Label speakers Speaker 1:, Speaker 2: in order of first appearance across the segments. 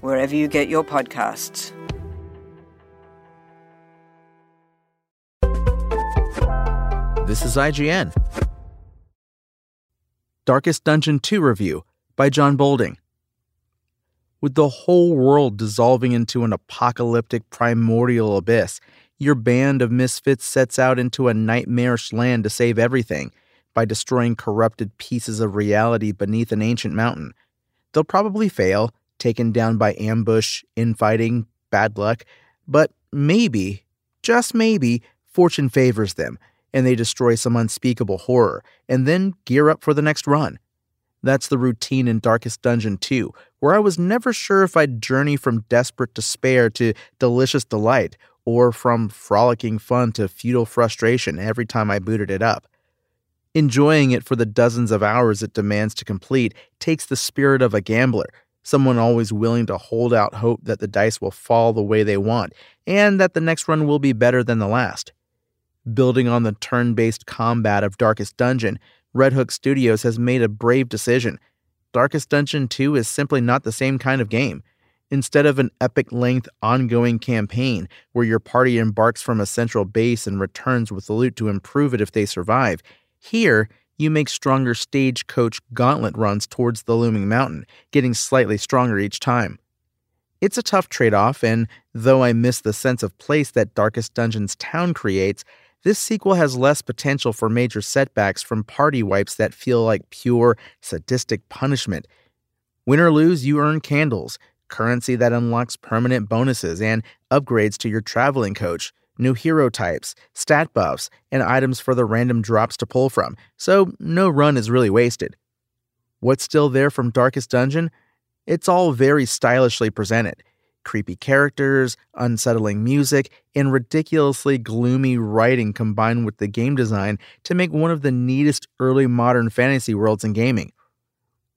Speaker 1: wherever you get your podcasts.
Speaker 2: This is IGN. Darkest Dungeon 2 review by Jon Bolding. With the whole world dissolving into an apocalyptic primordial abyss, your band of misfits sets out into a nightmarish land to save everything by destroying corrupted pieces of reality beneath an ancient mountain. They'll probably fail, taken down by ambush, infighting, bad luck, but maybe, just maybe, fortune favors them and they destroy some unspeakable horror and then gear up for the next run. That's the routine in Darkest Dungeon 2, where I was never sure if I'd journey from desperate despair to delicious delight, or from frolicking fun to futile frustration every time I booted it up. Enjoying it for the dozens of hours it demands to complete takes the spirit of a gambler, someone always willing to hold out hope that the dice will fall the way they want, and that the next run will be better than the last. Building on the turn based combat of Darkest Dungeon, Red Hook Studios has made a brave decision. Darkest Dungeon 2 is simply not the same kind of game. Instead of an epic length ongoing campaign where your party embarks from a central base and returns with the loot to improve it if they survive, here you make stronger stagecoach gauntlet runs towards the looming mountain, getting slightly stronger each time. It's a tough trade off, and though I miss the sense of place that Darkest Dungeon's town creates, this sequel has less potential for major setbacks from party wipes that feel like pure, sadistic punishment. Win or lose, you earn candles, currency that unlocks permanent bonuses and upgrades to your traveling coach, new hero types, stat buffs, and items for the random drops to pull from, so no run is really wasted. What's still there from Darkest Dungeon? It's all very stylishly presented creepy characters, unsettling music, and ridiculously gloomy writing combined with the game design to make one of the neatest early modern fantasy worlds in gaming.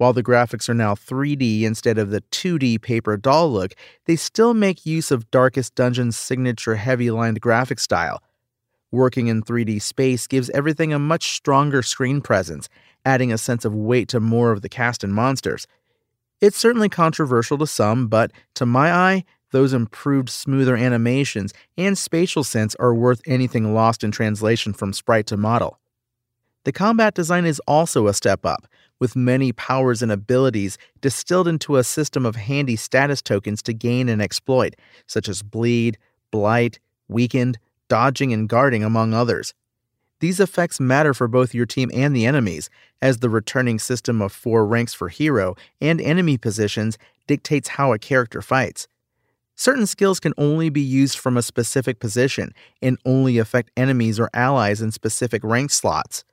Speaker 2: While the graphics are now 3D instead of the 2D paper doll look, they still make use of Darkest Dungeon's signature heavy lined graphic style. Working in 3D space gives everything a much stronger screen presence, adding a sense of weight to more of the cast and monsters. It's certainly controversial to some, but to my eye, those improved, smoother animations and spatial sense are worth anything lost in translation from sprite to model. The combat design is also a step up, with many powers and abilities distilled into a system of handy status tokens to gain and exploit, such as bleed, blight, weakened, dodging, and guarding, among others. These effects matter for both your team and the enemies, as the returning system of four ranks for hero and enemy positions dictates how a character fights. Certain skills can only be used from a specific position and only affect enemies or allies in specific rank slots.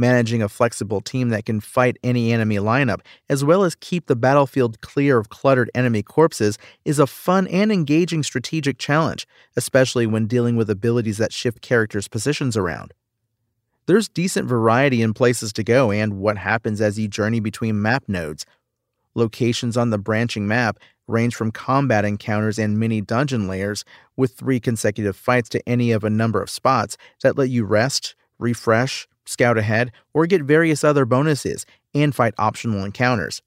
Speaker 2: Managing a flexible team that can fight any enemy lineup, as well as keep the battlefield clear of cluttered enemy corpses, is a fun and engaging strategic challenge, especially when dealing with abilities that shift characters' positions around there's decent variety in places to go and what happens as you journey between map nodes. Locations on the branching map range from combat encounters and mini dungeon layers, with three consecutive fights to any of a number of spots that let you rest, refresh, scout ahead, or get various other bonuses and fight optional encounters.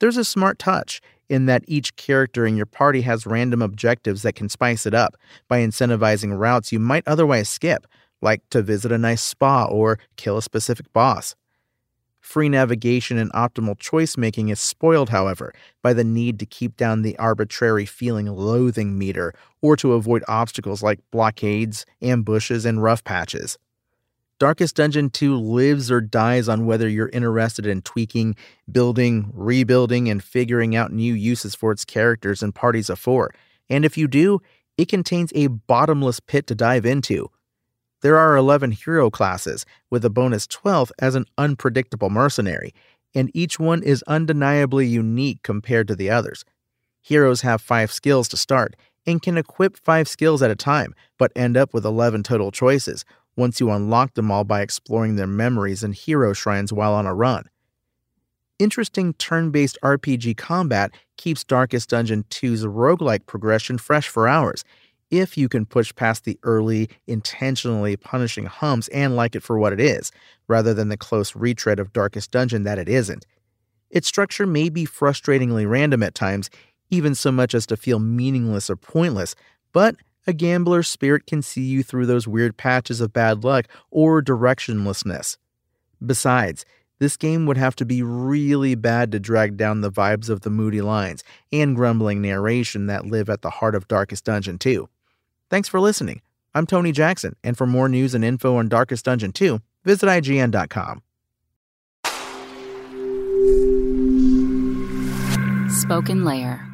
Speaker 2: There's a smart touch in that each character in your party has random objectives that can spice it up by incentivizing routes you might otherwise skip like to visit a nice spa or kill a specific boss. Free navigation and optimal choice making is spoiled, however, by the need to keep down the arbitrary feeling loathing meter or to avoid obstacles like blockades, ambushes, and rough patches. Darkest Dungeon 2 lives or dies on whether you're interested in tweaking, building, rebuilding, and figuring out new uses for its characters and parties of four. And if you do, it contains a bottomless pit to dive into. There are 11 hero classes, with a bonus 12th as an unpredictable mercenary, and each one is undeniably unique compared to the others. Heroes have 5 skills to start and can equip 5 skills at a time, but end up with 11 total choices once you unlock them all by exploring their memories and hero shrines while on a run. Interesting turn based RPG combat keeps Darkest Dungeon 2's roguelike progression fresh for hours if you can push past the early, intentionally punishing humps and like it for what it is, rather than the close retread of Darkest Dungeon that it isn't. Its structure may be frustratingly random at times, even so much as to feel meaningless or pointless, but a gambler's spirit can see you through those weird patches of bad luck or directionlessness. Besides, this game would have to be really bad to drag down the vibes of the moody lines and grumbling narration that live at the heart of Darkest Dungeon 2. Thanks for listening. I'm Tony Jackson, and for more news and info on Darkest Dungeon 2, visit IGN.com.
Speaker 3: Spoken Layer.